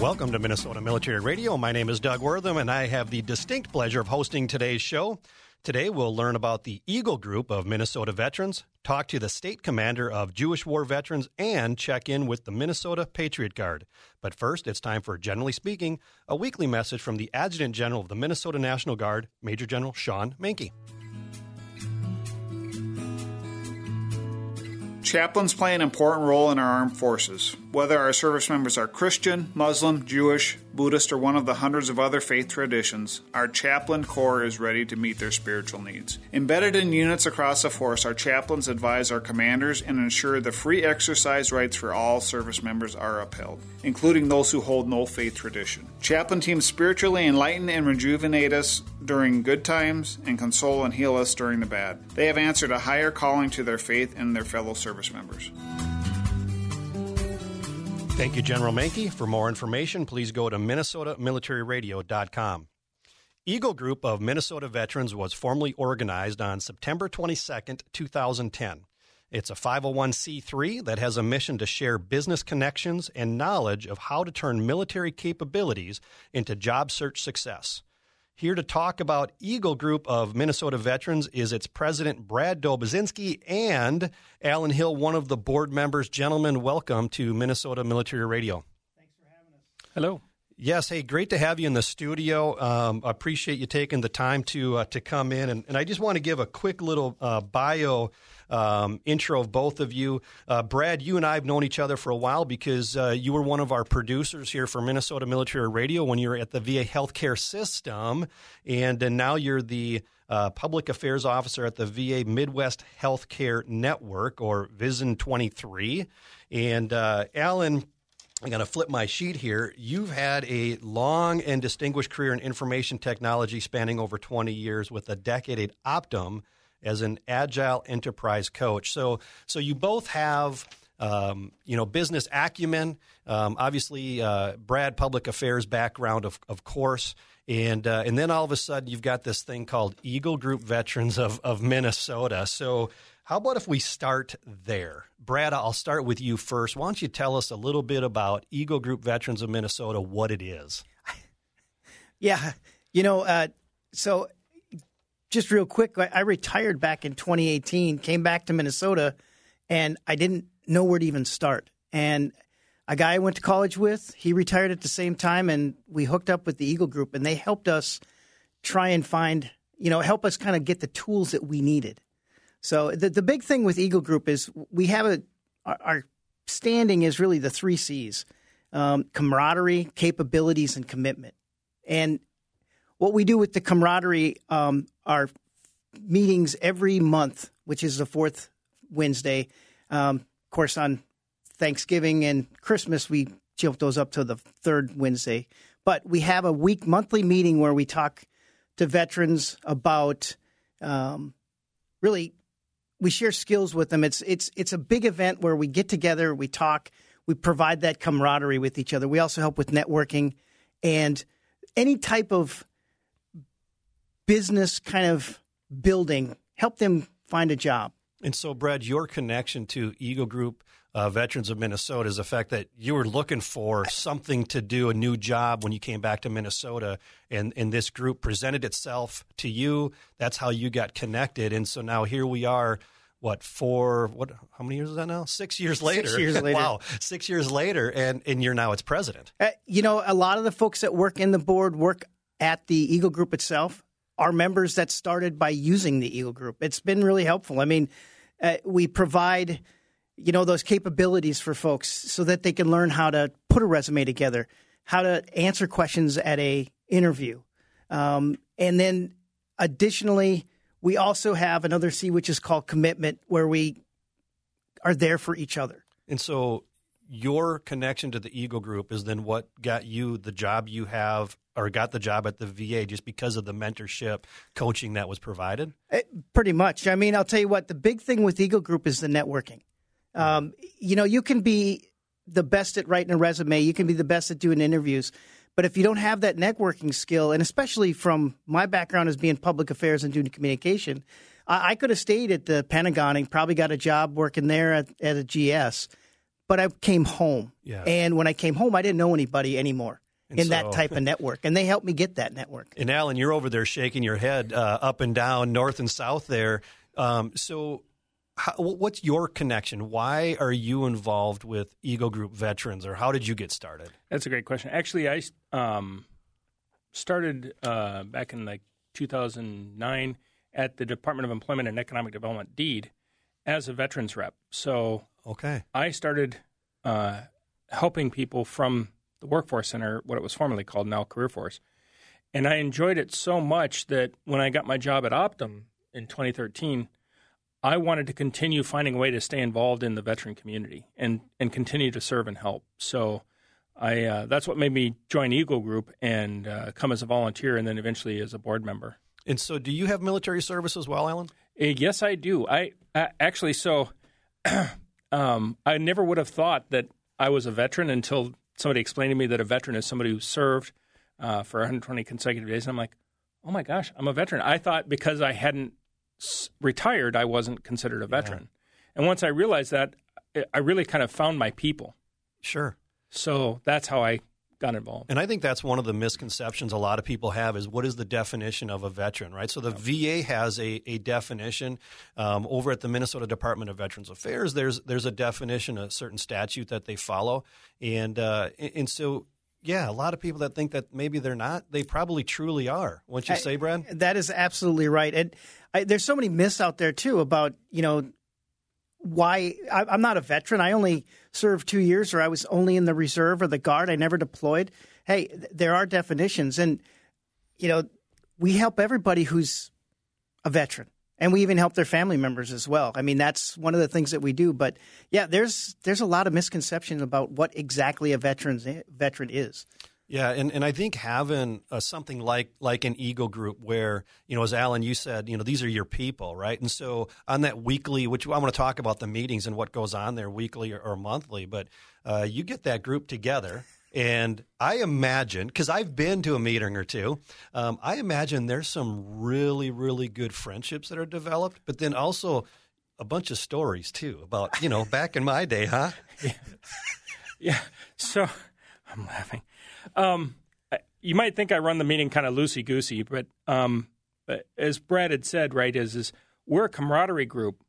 Welcome to Minnesota Military Radio. My name is Doug Wortham, and I have the distinct pleasure of hosting today's show. Today, we'll learn about the Eagle Group of Minnesota veterans, talk to the state commander of Jewish war veterans, and check in with the Minnesota Patriot Guard. But first, it's time for Generally Speaking, a weekly message from the Adjutant General of the Minnesota National Guard, Major General Shawn Manke. Chaplains play an important role in our armed forces. Whether our service members are Christian, Muslim, Jewish, Buddhist, or one of the hundreds of other faith traditions, our chaplain corps is ready to meet their spiritual needs. Embedded in units across the force, our chaplains advise our commanders and ensure the free exercise rights for all service members are upheld, including those who hold no faith tradition. Chaplain teams spiritually enlighten and rejuvenate us during good times and console and heal us during the bad. They have answered a higher calling to their faith and their fellow service members. Thank you, General Manke. For more information, please go to minnesotamilitaryradio.com. Eagle Group of Minnesota Veterans was formally organized on September 22, 2010. It's a 501c3 that has a mission to share business connections and knowledge of how to turn military capabilities into job search success. Here to talk about Eagle Group of Minnesota Veterans is its president, Brad Doboszenski, and Alan Hill, one of the board members. Gentlemen, welcome to Minnesota Military Radio. Thanks for having us. Hello. Yes, hey, great to have you in the studio. Um, I appreciate you taking the time to uh, to come in, and, and, I just want to give a quick little uh, bio um, intro of both of you. Uh, Brad, you and I have known each other for a while because uh, you were one of our producers here for Minnesota Military Radio when you were at the VA healthcare system, and, and now you're the uh, public affairs officer at the VA Midwest Healthcare Network, or VISN 23. And uh, Alan, I'm going to flip my sheet here. You've had a long and distinguished career in information technology spanning over 20 years with a decade at Optum as an agile enterprise coach. So, so you both have. Um, you know, business acumen. Um, obviously, uh, Brad, public affairs background, of, of course, and uh, and then all of a sudden you've got this thing called Eagle Group Veterans of of Minnesota. So, how about if we start there, Brad? I'll start with you first. Why don't you tell us a little bit about Eagle Group Veterans of Minnesota, what it is? Yeah, you know, uh, so just real quick, I retired back in 2018, came back to Minnesota, and I didn't know where to even start. And a guy I went to college with, he retired at the same time, and we hooked up with the Eagle Group, and they helped us try and find, you know, help us kind of get the tools that we needed. So the the big thing with Eagle Group is we have a our, standing is really the three C's: um, camaraderie, capabilities, and commitment. And what we do with the camaraderie um, are meetings every month, which is the fourth Wednesday. Um, of course, on Thanksgiving and Christmas, we jump those up to the third Wednesday. But we have a week monthly meeting where we talk to veterans about um, really we share skills with them. It's it's it's a big event where we get together, we talk, we provide that camaraderie with each other. We also help with networking and any type of business kind of building, help them find a job. And so, Brad, your connection to Eagle Group uh, Veterans of Minnesota is the fact that you were looking for something to do, a new job when you came back to Minnesota, and, and this group presented itself to you. That's how you got connected. And so now here we are what four what how many years is that now six years later six years later wow six years later and and you're now its president uh, you know a lot of the folks that work in the board work at the eagle group itself are members that started by using the Eagle Group. It's been really helpful. I mean, uh, we provide you know those capabilities for folks so that they can learn how to put a resume together, how to answer questions at a interview, um, and then additionally, we also have another C which is called commitment, where we are there for each other. And so your connection to the Eagle Group is then what got you the job you have or got the job at the VA just because of the mentorship coaching that was provided? It, eh, pretty much. I mean, I'll tell you what, the big thing with Eagle Group is the networking. Um, you know, you can be the best at writing a resume, you can be the best at doing interviews. But if you don't have that networking skill, and especially from my background as being public affairs and doing communication, I, I could have stayed at the Pentagon and probably got a job working there at, at a GS but I came home. Yeah. And when I came home, I didn't know anybody anymore And in so- that type of network, and they helped me get that network. And Alan, you're over there shaking your head uh, up and down, north and south there. Um, so, how, what's your connection? Why are you involved with Eagle Group veterans, or how did you get started? That's a great question. Actually, I um, started uh, back in like 2009 at the Department of Employment and Economic Development deed as a veterans rep. So Okay. I started uh, helping people from the Workforce Center, what it was formerly called, now Career Force. And I enjoyed it so much that when I got my job at Optum in 2013, I wanted to continue finding a way to stay involved in the veteran community and, and continue to serve and help. So I uh, that's what made me join Eagle Group and uh, come as a volunteer and then eventually as a board member. And so, do you have military service as well, Alan? Uh, yes, I do. I uh, actually so um, I never would have thought that I was a veteran until somebody explained to me that a veteran is somebody who served uh, for 120 consecutive days, and I'm like, oh my gosh, I'm a veteran. I thought because I hadn't s- retired, I wasn't considered a veteran. And once I realized that, I- really kind of found my people. Sure. So that's how I got involved. And I think that's one of the misconceptions a lot of people have is what is the definition of a veteran, right? So the VA has a, a definition. Um, over at the Minnesota Department of Veterans Affairs, there's there's a definition, a certain statute that they follow, and uh, and so yeah, a lot of people that think that maybe they're not, they probably truly are. Wouldn't you say, Brad? That is absolutely right. And I, there's so many myths out there too about you know why I, I'm not a veteran. I only served two years, or I was only in the reserve or the guard. I never deployed. Hey, th- there are definitions, and you know we help everybody who's a veteran, and we even help their family members as well. I mean, that's one of the things that we do. But yeah, there's there's a lot of misconception about what exactly a veteran's veteran is. Yeah, and, and I think having uh, something like like an Eagle Group, where you know, as Alan you said, you know, these are your people, right? And so on that weekly, which I want to talk about the meetings and what goes on there weekly or, or monthly, but uh, you get that group together, and I imagine because I've been to a meeting or two, um, I imagine there's some really really good friendships that are developed, but then also a bunch of stories too about you know back in my day, huh? Yeah. So I'm laughing. Um, you might think I run the meeting kind of loosey goosey, but um, but as Brad had said, right, is is we're a camaraderie group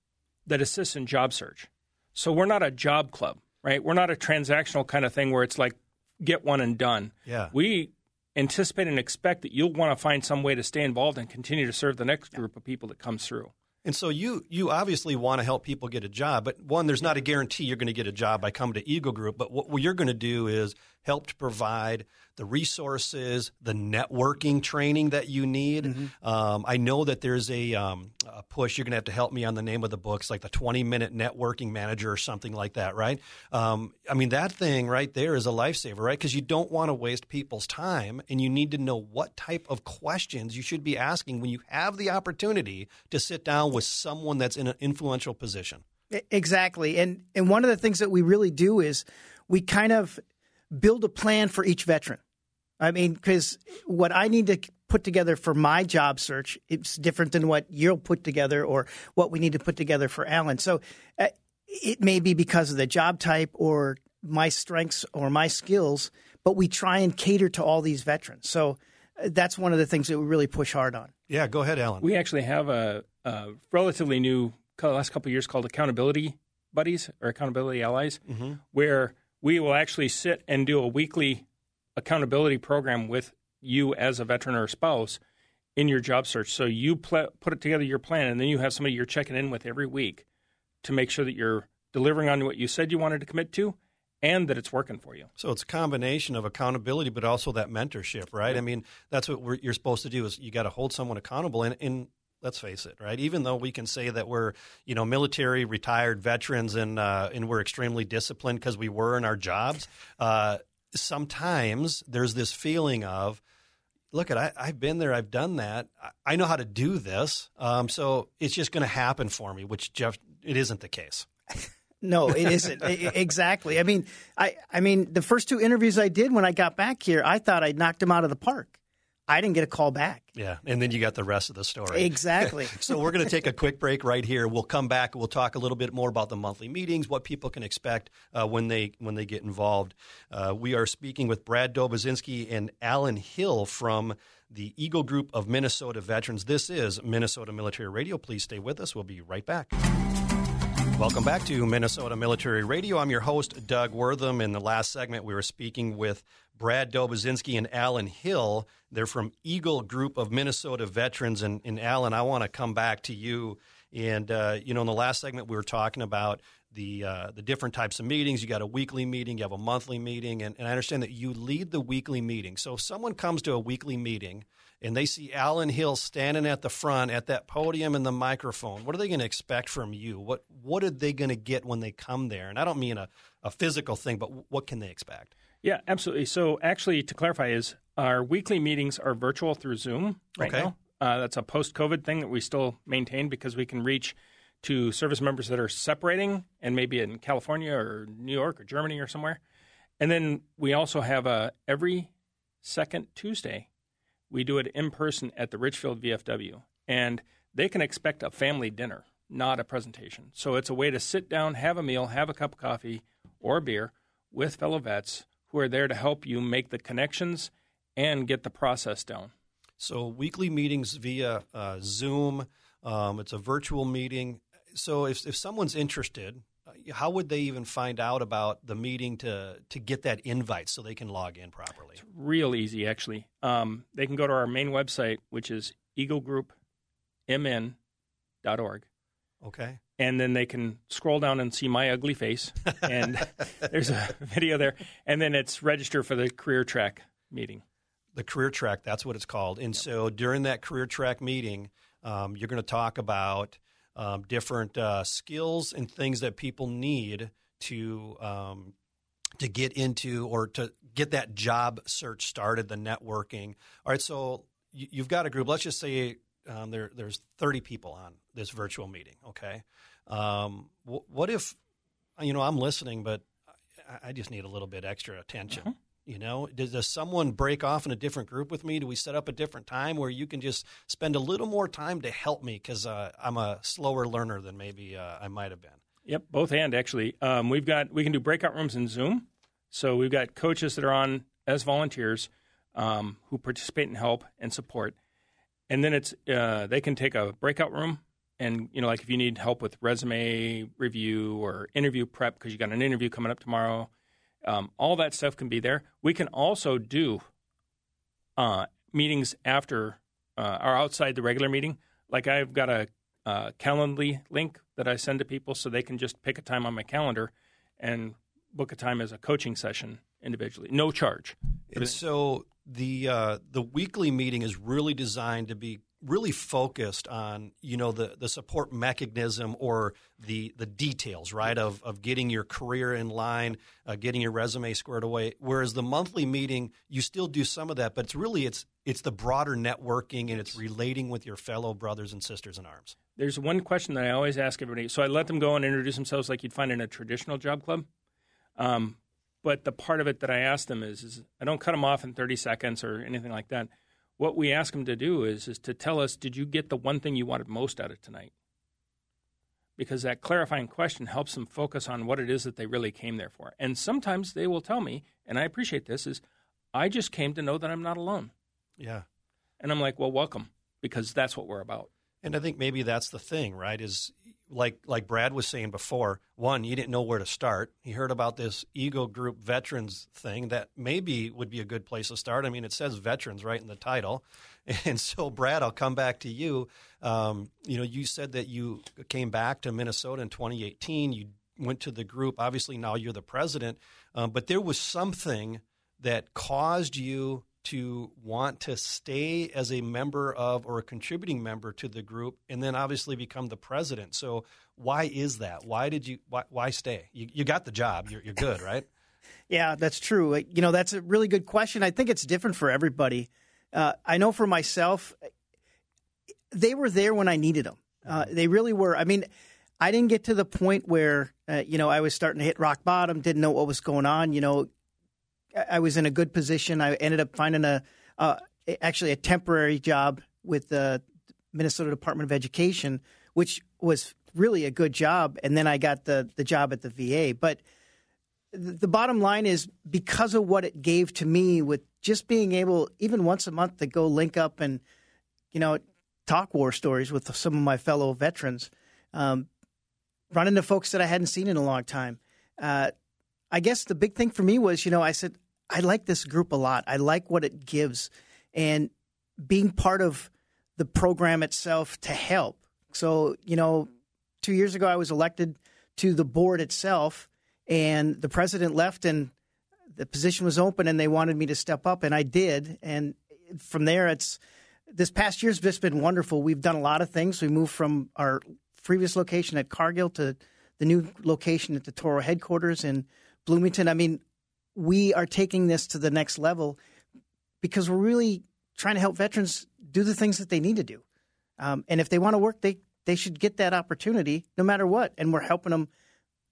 that assists in job search. So we're not a job club, right? We're not a transactional kind of thing where it's like get one and done. Yeah. We anticipate and expect that you'll want to find some way to stay involved and continue to serve the next group of people that comes through. And so you you obviously want to help people get a job, but one, there's not a guarantee you're going to get a job by coming to Eagle Group. But what you're going to do is help to provide the resources, the networking training that you need. Um, I know that there's a, um, a push. You're going to have to help me on the name of the books, like the 20 minute networking manager or something like that, right? Um, I mean, that thing right there is a lifesaver, right? Because you don't want to waste people's time, and you need to know what type of questions you should be asking when you have the opportunity to sit down with someone that's in an influential position. Exactly. And and one of the things that we really do is we kind of build a plan for each veteran. I mean, because what I need to put together for my job search it's different than what you'll put together or what we need to put together for Alan. So uh, it may be because of the job type or my strengths or my skills, but we try and cater to all these veterans. So uh, that's one of the things that we really push hard on. Yeah, go ahead, Alan. We actually have a, a relatively new, last couple of years called Accountability Buddies or Accountability Allies, where we will actually sit and do a weekly accountability program with you as a veteran or spouse in your job search. So you pl- put it together your plan, and then you have somebody you're checking in with every week to make sure that you're delivering on what you said you wanted to commit to, and that it's working for you. So it's a combination of accountability, but also that mentorship, right? I mean, that's what you're supposed to do is you got to hold someone accountable. And, and let's face it, right? Even though we can say that we're, you know, military retired veterans and uh, and we're extremely disciplined because we were in our jobs, uh, sometimes there's this feeling of, look, at I, I've been there, I've done that, I, I know how to do this, um, so it's just going to happen for me. Which Jeff, it isn't the case. No, it isn't exactly. I mean, I I mean, the first two interviews I did when I got back here, I thought I knocked him out of the park. I didn't get a call back. Yeah, and then you got the rest of the story. Exactly. so we're going to take a quick break right here. We'll come back. We'll talk a little bit more about the monthly meetings, what people can expect uh, when they when they get involved. Uh, we are speaking with Brad Doboszenski and Alan Hill from the Eagle Group of Minnesota Veterans. This is Minnesota Military Radio. Please stay with us. We'll be right back. Welcome back to Minnesota Military Radio. I'm your host, Doug Wortham. In the last segment, we were speaking with Brad Doboszenski and Alan Hill. They're from Eagle Group of Minnesota Veterans. And, and Alan, I want to come back to you. And, uh, you know, in the last segment, we were talking about the uh, the different types of meetings. You got a weekly meeting, you have a monthly meeting, and, and I understand that you lead the weekly meeting. So if someone comes to a weekly meeting and they see Alan Hill standing at the front at that podium and the microphone, what are they going to expect from you? What what are they going to get when they come there? And I don't mean a, a physical thing, but what can they expect? Yeah, absolutely. So, actually, to clarify, is our weekly meetings are virtual through Zoom right okay. now. Uh, that's a post-COVID thing that we still maintain because we can reach to service members that are separating and maybe in California or New York or Germany or somewhere. And then we also have a every second Tuesday we do it in person at the Richfield VFW, and they can expect a family dinner, not a presentation. So it's a way to sit down, have a meal, have a cup of coffee or beer with fellow vets who are there to help you make the connections and get the process down. So, weekly meetings via uh, Zoom, um, it's a virtual meeting. So, if, if someone's interested, uh, how would they even find out about the meeting to, to get that invite so they can log in properly? It's real easy, actually. Um, they can go to our main website, which is eaglegroupmn.org. Okay and then they can scroll down and see my ugly face. And there's a video there. And then it's register for the career track meeting. The career track, that's what it's called. And yep. so during that career track meeting, um, you're going to talk about um, different uh, skills and things that people need to um, to get into or to get that job search started, the networking. All right, so you, have got a group. Let's just say um, there, there's 30 people on this virtual meeting. Okay, um, w- what if, you know, I'm listening, but I, I, just need a little bit extra attention. Uh-huh. You know, does, does, someone break off in a different group with me? Do we set up a different time where you can just spend a little more time to help me because uh, I'm a slower learner than maybe uh, I might have been? Yep, both and actually. Um, we've got we can do breakout rooms in Zoom, so we've got coaches that are on as volunteers um, who participate and help and support, and then it's uh, they can take a breakout room and you know like if you need help with resume review or interview prep because you got an interview coming up tomorrow um, all that stuff can be there. We can also do uh, meetings after uh, or outside the regular meeting. Like i've got a, a calendly link that i send to people so they can just pick a time on my calendar and book a time as a coaching session individually. No charge. And so the uh, the weekly meeting is really designed to be really focused on you know the the support mechanism or the the details right of of getting your career in line uh, getting your resume squared away. Whereas the monthly meeting you still do some of that but it's really it's it's the broader networking and it's relating with your fellow brothers and sisters in arms. There's one question that i always ask everybody. So i let them go and introduce themselves like you'd find in a traditional job club. Um, but the part of it that i ask them is, is i don't cut them off in 30 seconds or anything like that what we ask them to do is is to tell us, did you get the one thing you wanted most out of tonight? Because that clarifying question helps them focus on what it is that they really came there for. And sometimes they will tell me, and I appreciate this, is I just came to know that I'm not alone. Yeah. And I'm like, well, welcome, because that's what we're about. And I think maybe that's the thing, right? Is like like Brad was saying before, one, you didn't know where to start. He heard about this Eagle Group veterans thing that maybe would be a good place to start. I mean, it says veterans right in the title. And so, Brad, I'll come back to you. Um, you know, you said that you came back to Minnesota in 2018. You went to the group. Obviously, now you're the president. Um, but there was something that caused you to want to stay as a member of or a contributing member to the group and then obviously become the president. So why is that? Why did you why, why stay? You, you got the job. You're, you're good, right? yeah, that's true. You know, that's a really good question. I think it's different for everybody. Uh, I know for myself, they were there when I needed them. Uh, they really were. I mean, I didn't get to the point where uh, you know I was starting to hit rock bottom, didn't know what was going on. You know, I was in a good position. I ended up finding a uh, actually a temporary job with the Minnesota Department of Education, which was really a good job. And then I got the the job at the VA. But the bottom line is because of what it gave to me with just being able, even once a month, to go link up and you know talk war stories with some of my fellow veterans, um, run into folks that I hadn't seen in a long time. Uh, I guess the big thing for me was, you know, I said I like this group a lot. I like what it gives, and being part of the program itself to help. So, you know, two years ago I was elected to the board itself, and the president left, and the position was open, and they wanted me to step up, and I did. And from there, it's this past year's just been wonderful. We've done a lot of things. We moved from our previous location at Cargill to the new location at the Toro headquarters in Bloomington. I mean, we are taking this to the next level because we're really trying to help veterans do the things that they need to do. Um, and if they want to work, they they should get that opportunity no matter what. And we're helping them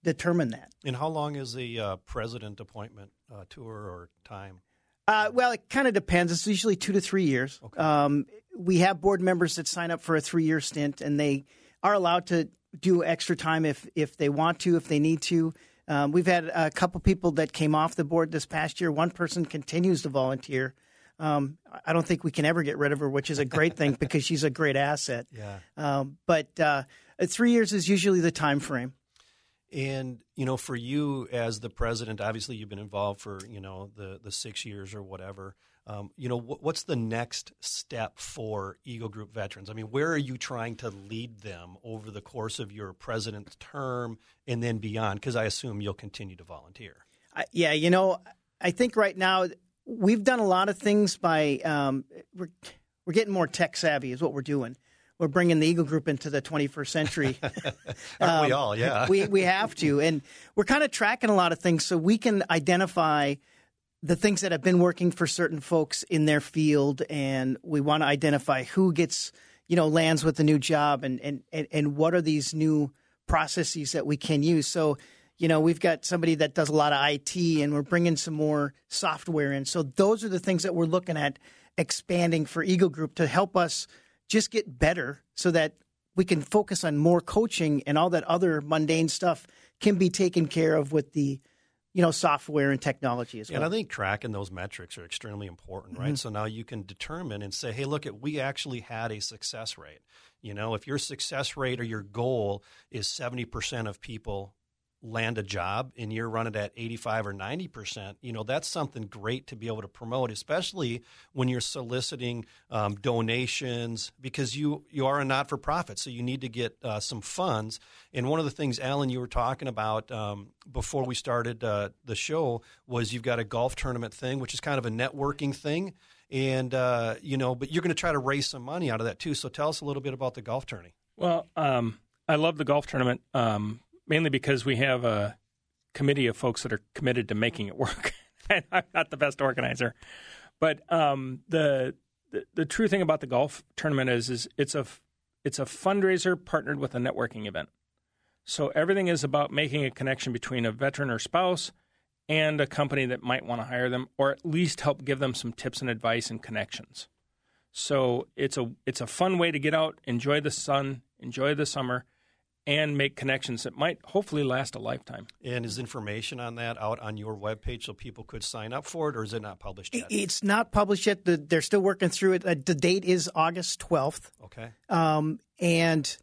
determine that. And how long is the uh, president appointment uh, tour or time? Uh, well, it kind of depends. It's usually two to three years. Okay. Um, we have board members that sign up for a three year stint, and they are allowed to do extra time if if they want to, if they need to. Um, we've had a couple people that came off the board this past year. One person continues to volunteer. Um, I don't think we can ever get rid of her, which is a great thing because she's a great asset. Yeah. Um, but uh, three years is usually the time frame. And you know, for you as the president, obviously you've been involved for you know the the six years or whatever. Um, you know, wh- what's the next step for Eagle Group veterans? I mean, where are you trying to lead them over the course of your president's term and then beyond? Because I assume you'll continue to volunteer. Uh, yeah, you know, I think right now we've done a lot of things by um, we're we're getting more tech savvy is what we're doing. We're bringing the Eagle Group into the 21st century. Aren't um, we all? Yeah, we we have to, and we're kind of tracking a lot of things so we can identify the things that have been working for certain folks in their field, and we want to identify who gets you know lands with the new job, and and and, and what are these new processes that we can use. So you know, we've got somebody that does a lot of IT and we're bringing some more software in. So those are the things that we're looking at expanding for Eagle Group to help us just get better so that we can focus on more coaching and all that other mundane stuff can be taken care of with the you know software and technology as well. And I think tracking those metrics are extremely important, right? Mm-hmm. So now you can determine and say, hey, look, at we actually had a success rate. You know, if your success rate or your goal is seventy percent of people land a job and you're running at 85 or 90 percent you know that's something great to be able to promote especially when you're soliciting um, donations because you you are a not-for-profit. So you need to get uh, some funds. And one of the things alan you were talking about um, before we started uh, the show was you've got a golf tournament thing which is kind of a networking thing. And uh, you know but you're going to try to raise some money out of that too. So tell us a little bit about the golf tourney. Well um, i love the golf tournament um, mainly because we have a committee of folks that are committed to making it work. and I'm not the best organizer, but um, the, the, the true thing about the golf tournament is is it's a it's a fundraiser partnered with a networking event. So everything is about making a connection between a veteran or spouse and a company that might want to hire them, or at least help give them some tips and advice and connections. So it's a it's a fun way to get out, enjoy the sun, enjoy the summer, and make connections that might hopefully last a lifetime. And is information on that out on your webpage so people could sign up for it, or is it not published yet? It's not published yet. They're still working through it. Uh, the date is August 12th. Okay. Um, and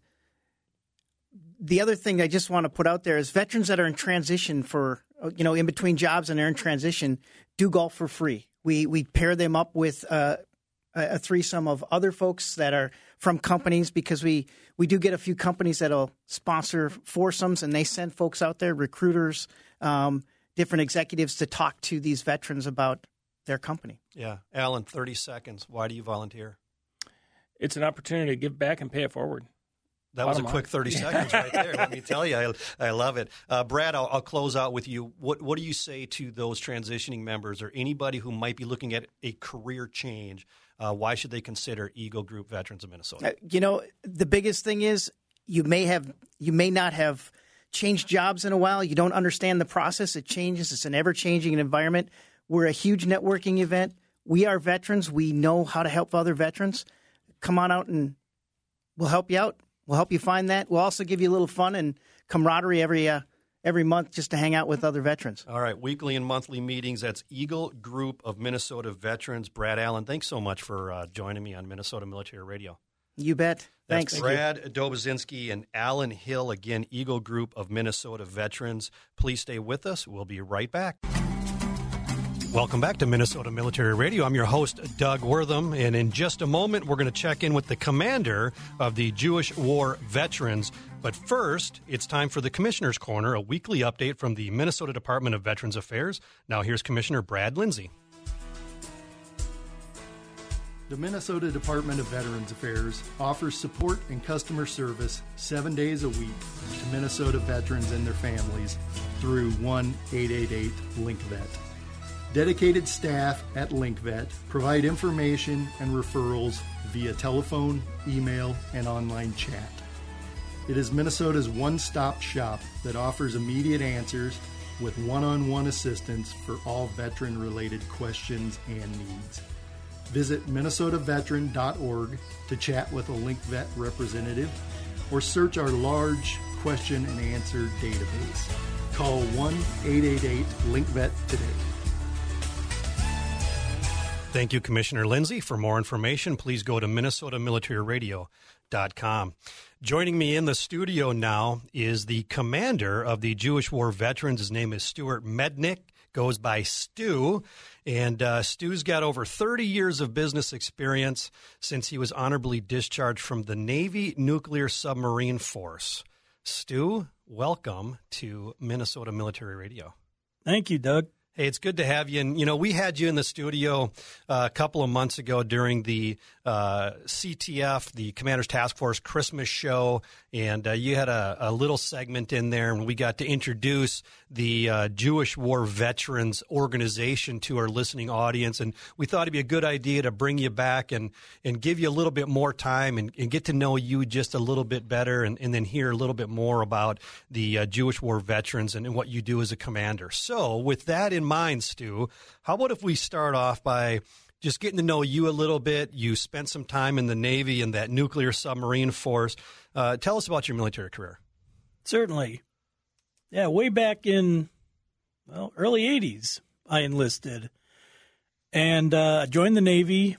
the other thing I just want to put out there is veterans that are in transition for, uh, you know, in between jobs and they're in transition, do golf for free. We, we pair them up with uh, a threesome of other folks that are from companies because we we do get a few companies that'll sponsor foursomes and they send folks out there, recruiters, um, different executives to talk to these veterans about their company. Yeah, Alan, thirty seconds. Why do you volunteer? It's an opportunity to give back and pay it forward. That was a quick 30 seconds right there. Let me tell you, I, I love it. Uh, Brad, I'll, I'll, close out with you. What, what do you say to those transitioning members or anybody who might be looking at a career change? Uh, why should they consider Eagle Group Veterans of Minnesota? Uh, you know, the biggest thing is you may have you may not have changed jobs in a while. You don't understand the process. It changes. It's an ever changing environment. We're a huge networking event. we are veterans. We know how to help other veterans. Come on out and we'll help you out. We'll help you find that. We'll also give you a little fun and camaraderie every uh, every month just to hang out with other veterans. All right, weekly and monthly meetings. That's Eagle Group of Minnesota Veterans. Brad Alan, thanks so much for uh, joining me on Minnesota Military Radio. You bet. Thanks. That's Brad Doboszenski and Alan Hill, again, Eagle Group of Minnesota Veterans. Please stay with us. We'll be right back. Welcome back to Minnesota Military Radio. I'm your host, Doug Wortham, and in just a moment, we're going to check in with the commander of the Jewish War Veterans. But first, it's time for the Commissioner's Corner, a weekly update from the Minnesota Department of Veterans Affairs. Now, here's Commissioner Brad Lindsay. The Minnesota Department of Veterans Affairs offers support and customer service seven days a week to Minnesota veterans and their families through 1 888 LinkVet. Dedicated staff at LinkVet provide information and referrals via telephone, email, and online chat. It is Minnesota's one stop shop that offers immediate answers with one on one assistance for all veteran related questions and needs. Visit MinnesotaVeteran.org to chat with a LinkVet representative or search our large question and answer database. Call 1 888 LinkVet today. Thank you, Commissioner Lindsay. For more information, please go to minnesotamilitaryradio.com. Joining me in the studio now is the commander of the Jewish War Veterans. His name is Stewart Mednick, goes by Stu. And uh, Stu's got over 30 years of business experience since he was honorably discharged from the Navy Nuclear Submarine Force. Stu, welcome to Minnesota Military Radio. Thank you, Doug. Hey, it's good to have you. And, you know, we had you in the studio uh, a couple of months ago during the uh, CTF, the Commander's Task Force Christmas show. And uh, you had a, a, little segment in there, and we got to introduce the uh, Jewish War Veterans Organization to our listening audience. And we thought it'd be a good idea to bring you back and, and give you a little bit more time and, and get to know you just a little bit better and, and then hear a little bit more about the uh, Jewish War Veterans and, and what you do as a commander. So, with that in mind, Stu, how about if we start off by just getting to know you a little bit. You spent some time in the Navy and that nuclear submarine force. Uh, tell us about your military career. Certainly. Yeah, way back in, well, early 80s, I enlisted and uh, joined the Navy.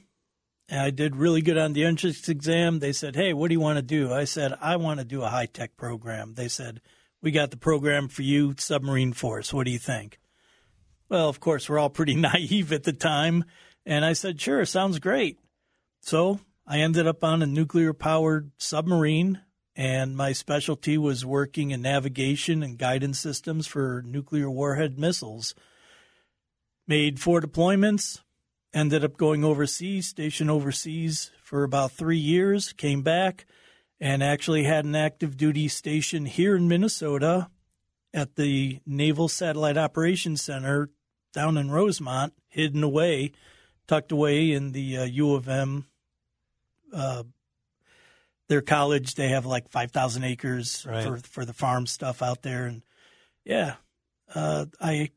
I did really good on the entrance exam. They said, Hey, what do you want to do? I said, I want to do a high tech program. They said, We got the program for you, Submarine Force. What do you think? Well, of course, we're all pretty naive at the time. And I said, sure, sounds great. So I ended up on a nuclear powered submarine, and my specialty was working in navigation and guidance systems for nuclear warhead missiles. Made four deployments, ended up going overseas, stationed overseas for about three years, came back, and actually had an active duty station here in Minnesota at the Naval Satellite Operations Center down in Rosemount, hidden away tucked away in the uh, U of M. Uh, their college, they have like five thousand acres right. for for the farm stuff out there, and yeah, uh, I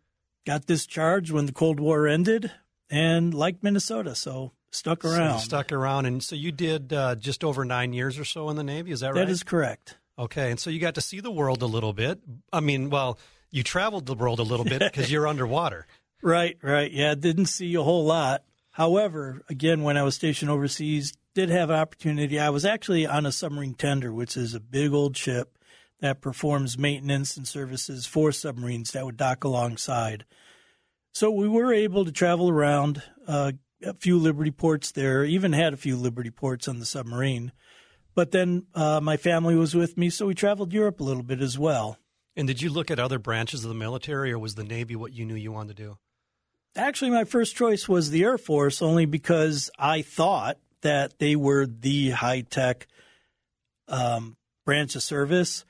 got discharged when the Cold War ended, and liked Minnesota, so stuck around. So stuck around, and so you did uh, just over nine years or so in the Navy. Is that right? That is correct. Okay, and so you got to see the world a little bit. I mean, well, you traveled the world a little bit because you're underwater. Right, right. Yeah, didn't see a whole lot. However, again, when I was stationed overseas, did have an opportunity. I was actually on a submarine tender, which is a big old ship that performs maintenance and services for submarines that would dock alongside. So we were able to travel around uh, a few Liberty ports there, even had a few Liberty ports on the submarine. But then uh, my family was with me, so we traveled Europe a little bit as well. And did you look at other branches of the military, or was the Navy what you knew you wanted to do? Actually, my first choice was the Air Force only because I thought that they were the high tech um, branch of service.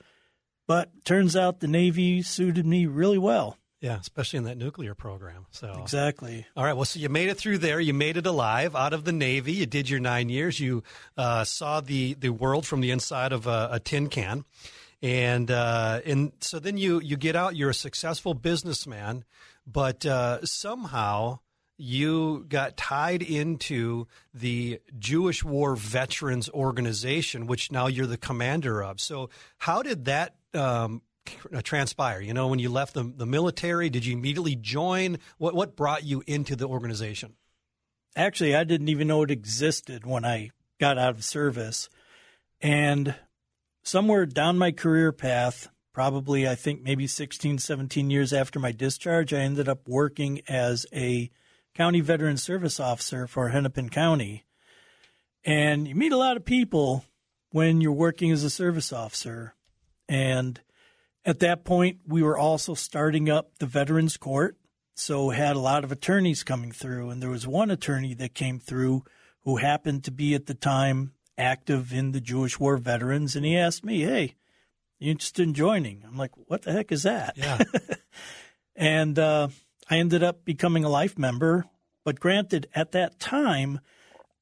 But turns out the Navy suited me really well. Yeah, especially in that nuclear program. So exactly. All right. Well, so you made it through there. You made it alive out of the Navy. You did your nine years. You uh, saw the the world from the inside of a, a tin can, and uh, and so then you you get out. You're a successful businessman but uh, somehow you got tied into the Jewish War Veterans Organization, which now you're the commander of. So, how did that um, transpire? You know, when you left the, the military, did you immediately join? What what brought you into the organization? Actually, I didn't even know it existed when I got out of service, and somewhere down my career path, probably I think maybe 16, 17 years after my discharge, I ended up working as a county veteran service officer for Hennepin County. And you meet a lot of people when you're working as a service officer. And at that point, we were also starting up the Veterans Court. So had a lot of attorneys coming through. And there was one attorney that came through who happened to be at the time active in the Jewish War Veterans. And he asked me, Hey, interested in joining? I'm like, what the heck is that? Yeah. and uh, I ended up becoming a life member. But granted, at that time,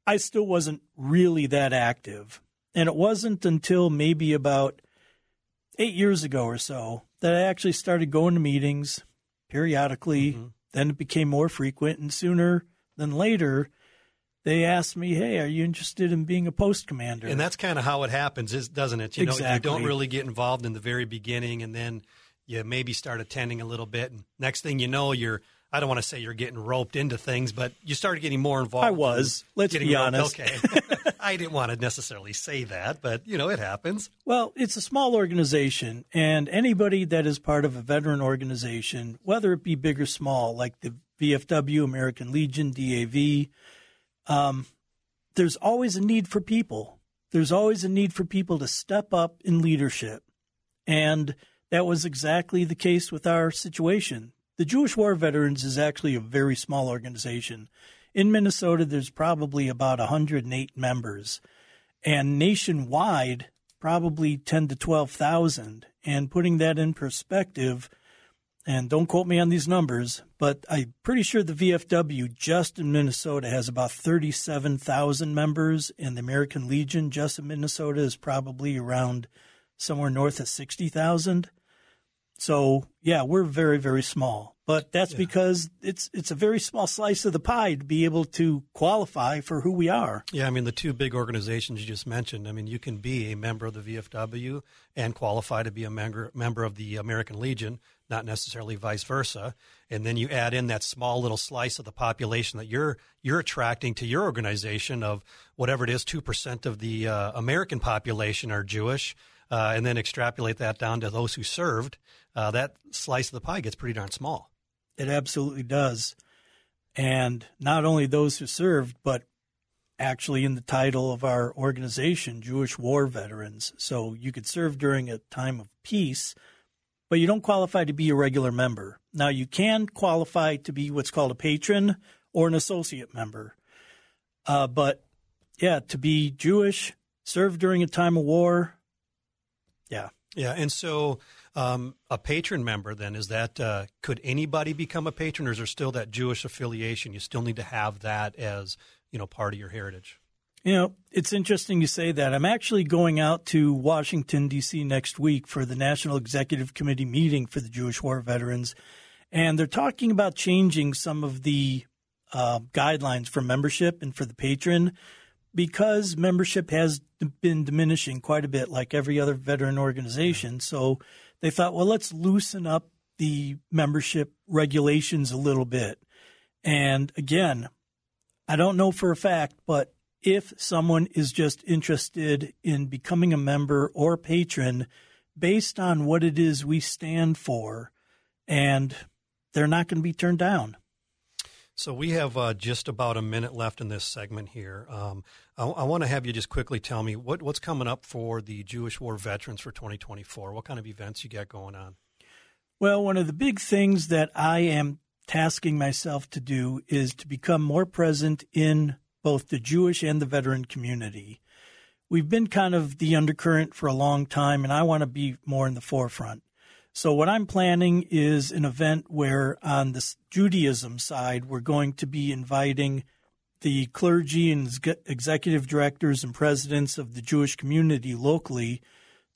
I still wasn't really that active. And it wasn't until maybe about eight years ago or so that I actually started going to meetings periodically. Mm-hmm. Then it became more frequent. And sooner than later, they asked me, "Hey, are you interested in being a post commander?" And that's kind of how it happens, is doesn't it? You exactly. know, you don't really get involved in the very beginning, and then you maybe start attending a little bit, and next thing you know, you're I don't want to say you're getting roped into things, but you started getting more involved. I was. Let's be honest. Okay. I didn't want to necessarily say that, but you know, it happens. Well, it's a small organization, and anybody that is part of a veteran organization, whether it be big or small, like the VFW, American Legion, DAV, um, there's always a need for people. There's always a need for people to step up in leadership. And that was exactly the case with our situation. The Jewish War Veterans is actually a very small organization. In Minnesota, there's probably about 108 members, and nationwide, probably 10 to 12,000. And putting that in perspective, and don't quote me on these numbers, but I'm pretty sure the VFW just in Minnesota has about 37,000 members, and the American Legion just in Minnesota is probably around somewhere north of 60,000. So, yeah, we're very, very small. But that's yeah. because it's it's a very small slice of the pie to be able to qualify for who we are. Yeah, I mean the two big organizations you just mentioned. I mean you can be a member of the VFW and qualify to be a member member of the American Legion not necessarily vice versa. And then you add in that small little slice of the population that you're you're attracting to your organization of whatever it is, two percent of the uh, American population are Jewish, uh, and then extrapolate that down to those who served. Uh, that slice of the pie gets pretty darn small. It absolutely does, and not only those who served, but actually in the title of our organization, Jewish War Veterans. So you could serve during a time of peace but you don't qualify to be a regular member. Now, you can qualify to be what's called a patron or an associate member. Uh, but yeah, to be Jewish, serve during a time of war, yeah. Yeah, and so um, a patron member then is that uh, could anybody become a patron, or is there still that Jewish affiliation? You still need to have that as you know part of your heritage. You know, it's interesting you say that. I'm actually going out to Washington, D.C. next week for the National Executive Committee meeting for the Jewish War Veterans. And they're talking about changing some of the uh, guidelines for membership and for the patron because membership has been diminishing quite a bit, like every other veteran organization. So they thought, well, let's loosen up the membership regulations a little bit. And again, I don't know for a fact, but if someone is just interested in becoming a member or patron based on what it is we stand for, and they're not going to be turned down. So we have uh, just about a minute left in this segment here. Um, I, I want to have you just quickly tell me what, what's coming up for the Jewish War Veterans for 2024. What kind of events you got going on? Well, one of the big things that I am tasking myself to do is to become more present in both the Jewish and the veteran community. We've been kind of the undercurrent for a long time, and I want to be more in the forefront. So, what I'm planning is an event where, on the Judaism side, we're going to be inviting the clergy and executive directors and presidents of the Jewish community locally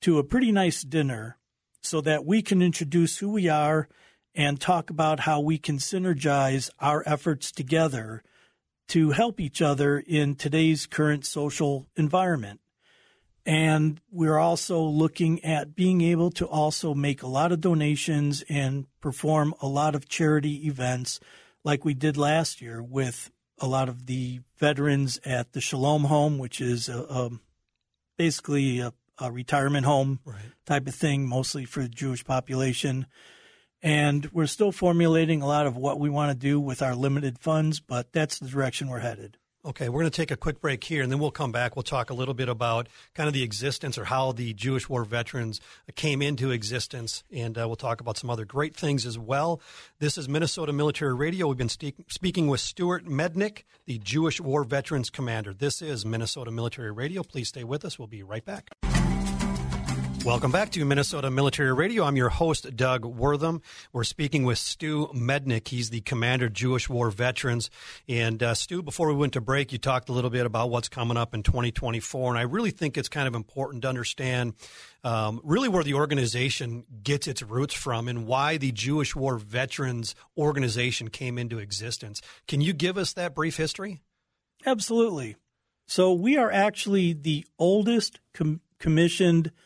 to a pretty nice dinner so that we can introduce who we are and talk about how we can synergize our efforts together to help each other in today's current social environment. And we're also looking at being able to also make a lot of donations and perform a lot of charity events like we did last year with a lot of the veterans at the Shalom Home, which is a, a, basically a, a, retirement home right. type of thing, mostly for the Jewish population. And we're still formulating a lot of what we want to do with our limited funds, but that's the direction we're headed. Okay, we're going to take a quick break here, and then we'll come back. We'll talk a little bit about kind of the existence or how the Jewish War veterans came into existence, and uh, we'll talk about some other great things as well. This is Minnesota Military Radio. We've been speaking with Stewart Mednick, the Jewish War Veterans Commander. This is Minnesota Military Radio. Please stay with us. We'll be right back. Welcome back to Minnesota Military Radio. I'm your host, Doug Wortham. We're speaking with Stu Mednick. He's the commander Jewish War Veterans. And uh, Stu, before we went to break, you talked a little bit about what's coming up in 2024. And I really think it's kind of important to understand um, really where the organization gets its roots from and why the Jewish War Veterans organization came into existence. Can you give us that brief history? Absolutely. So we are actually the oldest com- commissioned –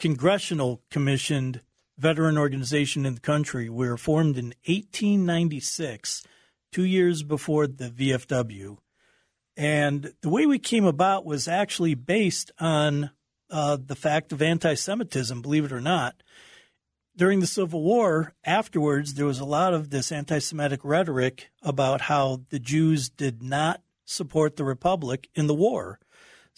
congressional commissioned veteran organization in the country. We were formed in 1896, two years before the VFW. And the way we came about was actually based on uh, the fact of anti Semitism, believe it or not. During the Civil War, afterwards, there was a lot of this anti Semitic rhetoric about how the Jews did not support the Republic in the war.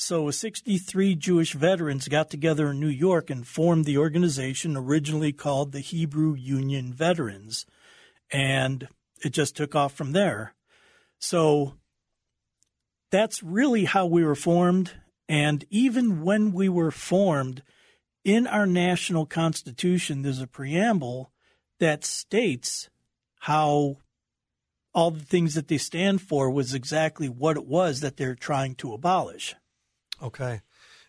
So uh, 63 Jewish veterans got together in New York and formed the organization originally called the Hebrew Union Veterans. And it just took off from there. So that's really how we were formed. And even when we were formed, in our national constitution, there's a preamble that states how all the things that they stand for was exactly what it was that they're trying to abolish. Okay.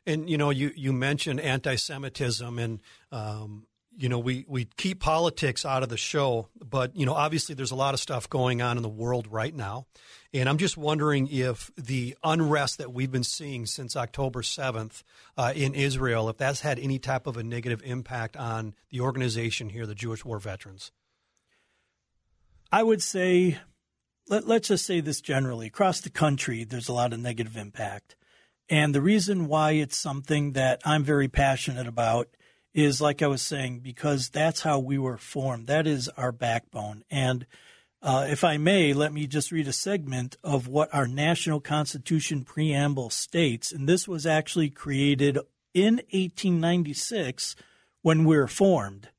And, you know, you, you mentioned anti Semitism, and, um, you know, we, we keep politics out of the show, but, you know, obviously there's a lot of stuff going on in the world right now. And I'm just wondering if the unrest that we've been seeing since October 7th uh, in Israel, if that's had any type of a negative impact on the organization here, the Jewish War Veterans. I would say, let, us just say this generally across the country, there's a lot of negative impact. And the reason why it's something that I'm very passionate about is, like I was saying, because that's how we were formed. That is our backbone. And uh, if I may, let me just read a segment of what our National Constitution preamble states. And this was actually created in 1896 when we were formed.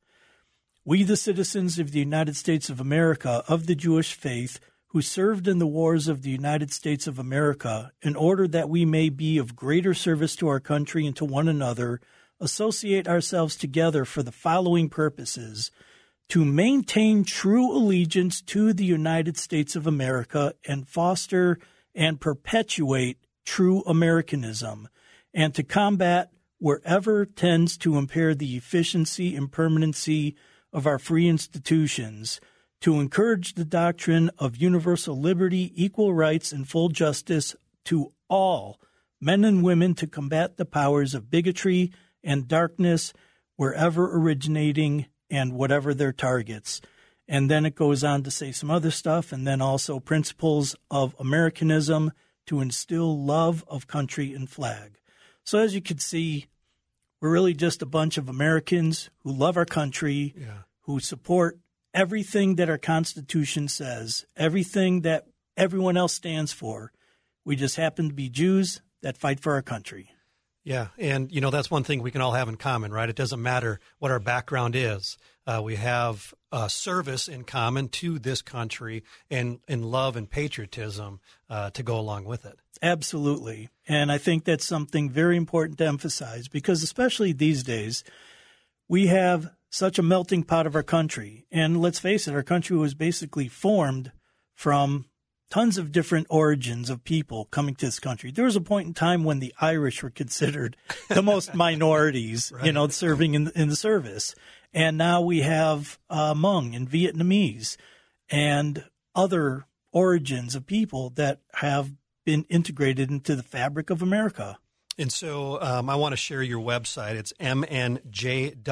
We, the citizens of the United States of America, of the Jewish faith, who served in the wars of the United States of America, in order that we may be of greater service to our country and to one another, associate ourselves together for the following purposes. To maintain true allegiance to the United States of America and foster and perpetuate true Americanism, and to combat wherever tends to impair the efficiency and permanency of our free institutions to encourage the doctrine of universal liberty, equal rights, and full justice to all men and women to combat the powers of bigotry and darkness wherever originating and whatever their targets. And then it goes on to say some other stuff, and then also principles of Americanism to instill love of country and flag. So, as you can see, we're really just a bunch of Americans who love our country, yeah. who support everything that our Constitution says, everything that everyone else stands for. We just happen to be Jews that fight for our country. Yeah, and you know that's one thing we can all have in common, right? It doesn't matter what our background is. Uh, we have uh, service in common to this country, and and love and patriotism uh, to go along with it. Absolutely, and I think that's something very important to emphasize because, especially these days, we have such a melting pot of our country. And let's face it, our country was basically formed from tons of different origins of people coming to this country. There was a point in time when the Irish were considered the most minorities, right. you know, serving in, in the service. And now we have uh, Hmong and Vietnamese and other origins of people that have been integrated into the fabric of America. And so um, I want to share your website. It's mnjwv.org.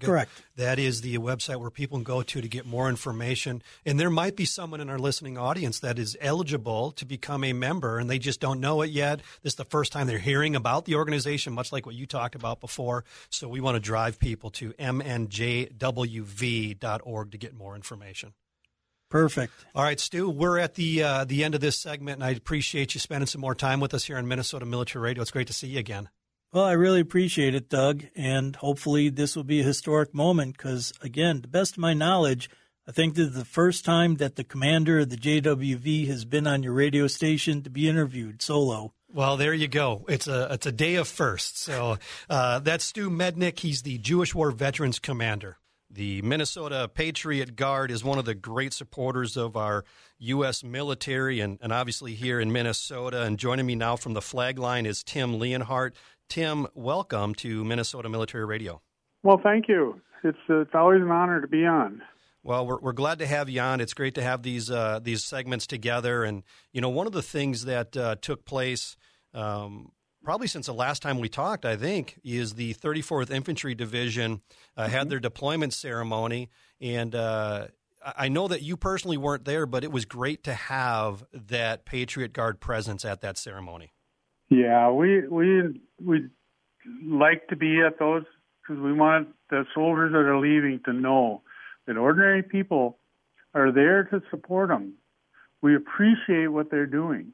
Correct. That is the website where people can go to to get more information. And there might be someone in our listening audience that is eligible to become a member and they just don't know it yet. This is the first time they're hearing about the organization, much like what you talked about before. So we want to drive people to mnjwv.org to get more information. Perfect. All right, Stu, we're at the uh, the end of this segment, and I appreciate you spending some more time with us here on Minnesota Military Radio. It's great to see you again. Well, I really appreciate it, Doug, and hopefully this will be a historic moment because, again, to the best of my knowledge, I think this is the first time that the commander of the JWV has been on your radio station to be interviewed solo. Well, there you go. It's a it's a day of firsts. So uh, that's Stu Mednick. He's the Jewish War Veterans Commander. The Minnesota Patriot Guard is one of the great supporters of our U.S. military and, and obviously here in Minnesota. And joining me now from the flag line is Tim Leonhardt. Tim, welcome to Minnesota Military Radio. Well, thank you. It's, uh, it's always an honor to be on. Well, we're, we're glad to have you on. It's great to have these uh, these segments together. And you know, one of the things that uh, took place um, probably since the last time we talked, I think, is the 34th Infantry Division uh, mm-hmm. had their deployment ceremony. And uh, I know that you personally weren't there, but it was great to have that Patriot Guard presence at that ceremony. Yeah, we we we like to be at those because we want the soldiers that are leaving to know that ordinary people are there to support them. We appreciate what they're doing.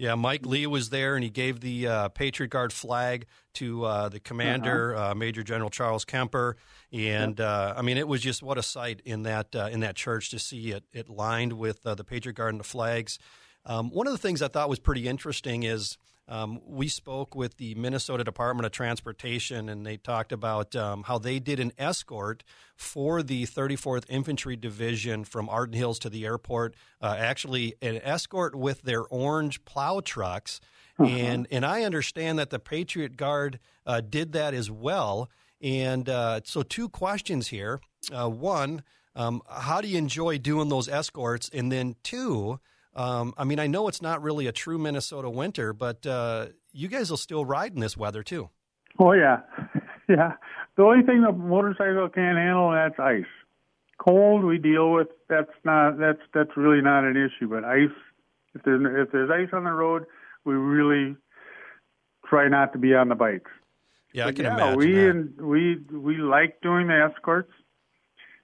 Yeah, Mike Lee was there, and he gave the uh, Patriot Guard flag to uh, the commander, uh-huh. uh, Major General Charles Kemper, and uh, I mean, it was just what a sight in that uh, in that church to see it it lined with uh, the Patriot Guard and the flags. Um, one of the things I thought was pretty interesting is um, we spoke with the Minnesota Department of Transportation, and they talked about um, how they did an escort for the 34th Infantry Division from Arden Hills to the airport. Uh, actually, an escort with their orange plow trucks, uh-huh. and and I understand that the Patriot Guard uh, did that as well. And uh, so, two questions here: uh, one, um, how do you enjoy doing those escorts? And then two um, I mean, I know it's not really a true Minnesota winter, but uh, you guys will still ride in this weather too. Oh yeah, yeah. The only thing the motorcycle can't handle that's ice. Cold we deal with. That's not that's that's really not an issue. But ice, if there's if there's ice on the road, we really try not to be on the bikes. Yeah, but I can yeah, imagine. We that. we we like doing the escorts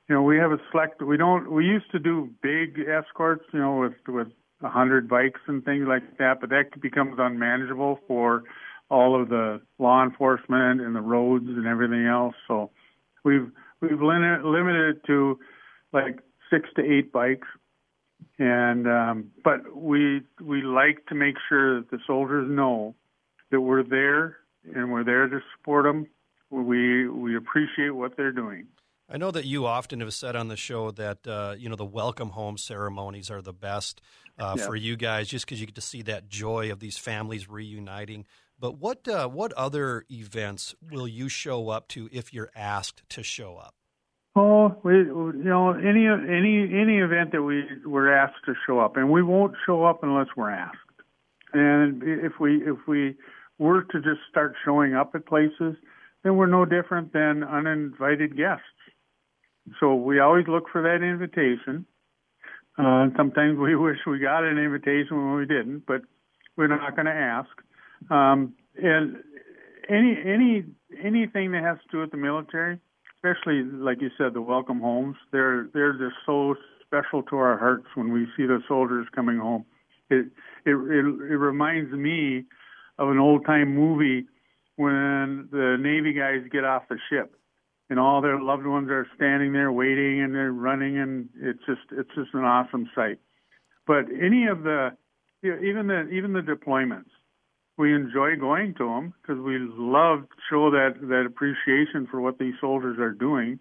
you know, we have a select. We don't. We used to do big escorts, you know, with with a hundred bikes and things like that, but that becomes unmanageable for all of the law enforcement and the roads and everything else. So we've we've limited it to like six to eight bikes, and um, but we we like to make sure that the soldiers know that we're there and we're there to support them. We we appreciate what they're doing. I know that you often have said on the show that uh, you know the welcome home ceremonies are the best uh, yeah. for you guys, just because you get to see that joy of these families reuniting. But what uh, what other events will you show up to if you're asked to show up? Oh, we you know any any any event that we were asked to show up, and we won't show up unless we're asked. And if we if we were to just start showing up at places, then we're no different than uninvited guests so we always look for that invitation. Uh, sometimes we wish we got an invitation when we didn't, but we're not going to ask. Um, and any any anything that has to do with the military, especially like you said, the welcome homes, they're they're just so special to our hearts when we see the soldiers coming home. It it it, it reminds me of an old time movie when the Navy guys get off the ship and all their loved ones are standing there waiting and they're running and it's just it's just an awesome sight. But any of the you know, even the even the deployments we enjoy going to them because we love to show that that appreciation for what these soldiers are doing.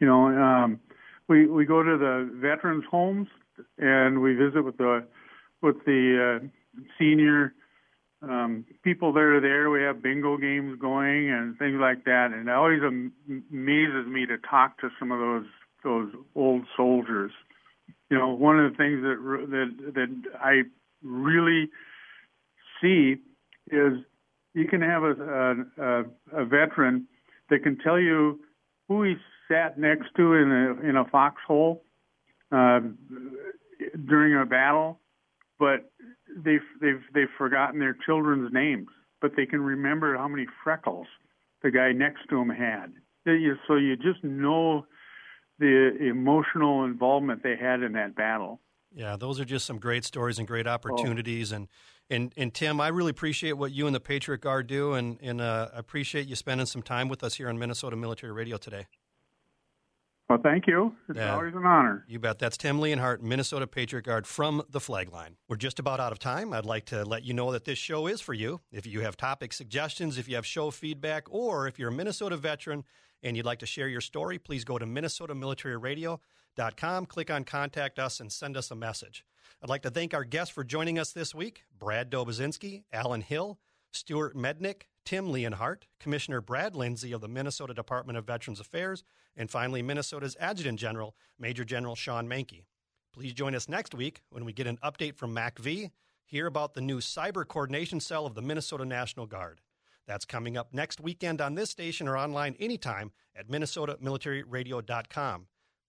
You know um we we go to the veterans' homes and we visit with the with the uh, senior um, people that are there. We have bingo games going and things like that. And it always amazes me to talk to some of those those old soldiers. You know, one of the things that that that I really see is you can have a a, a veteran that can tell you who he sat next to in a in a foxhole uh, during a battle, but they've they've they've forgotten their children's names, but they can remember how many freckles the guy next to him had. So you just know the emotional involvement they had in that battle. Yeah, those are just some great stories and great opportunities. Oh. And, and and Tim, I really appreciate what you and the Patriot Guard do, and and uh, I appreciate you spending some time with us here on Minnesota Military Radio today. Well, thank you. It's yeah, always an honor. You bet. That's Tim Leonhardt, Minnesota Patriot Guard from the flag line. We're just about out of time. I'd like to let you know that this show is for you. If you have topic suggestions, if you have show feedback, or if you're a Minnesota veteran and you'd like to share your story, please go to minnesotamilitaryradio.com, click on Contact Us, and send us a message. I'd like to thank our guests for joining us this week Brad Doboszenski, Alan Hill, Stewart Mednick, Tim Leonhardt, Commissioner Brad Lindsay of the Minnesota Department of Veterans Affairs, and finally, Minnesota's Adjutant General, Major General Shawn Manke. Please join us next week when we get an update from MACV, hear about the new Cyber Coordination Cell of the Minnesota National Guard. That's coming up next weekend on this station or online anytime at minnesotamilitaryradio.com.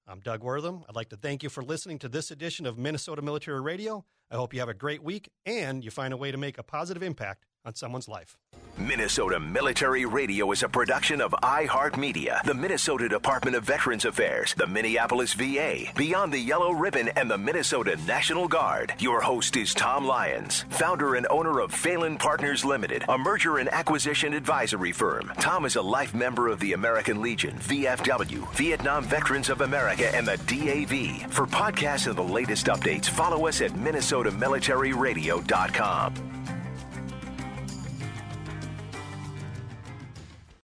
I'm Doug Wortham. I'd like to thank you for listening to this edition of Minnesota Military Radio. I hope you have a great week and you find a way to make a positive impact on someone's life. Minnesota Military Radio is a production of iHeartMedia, the Minnesota Department of Veterans Affairs, the Minneapolis VA, Beyond the Yellow Ribbon, and the Minnesota National Guard. Your host is Tom Lyons, founder and owner of Phelan Partners Limited, a merger and acquisition advisory firm. Tom is a life member of the American Legion, VFW, Vietnam Veterans of America, and the DAV. For podcasts and the latest updates, follow us at MinnesotaMilitaryRadio.com.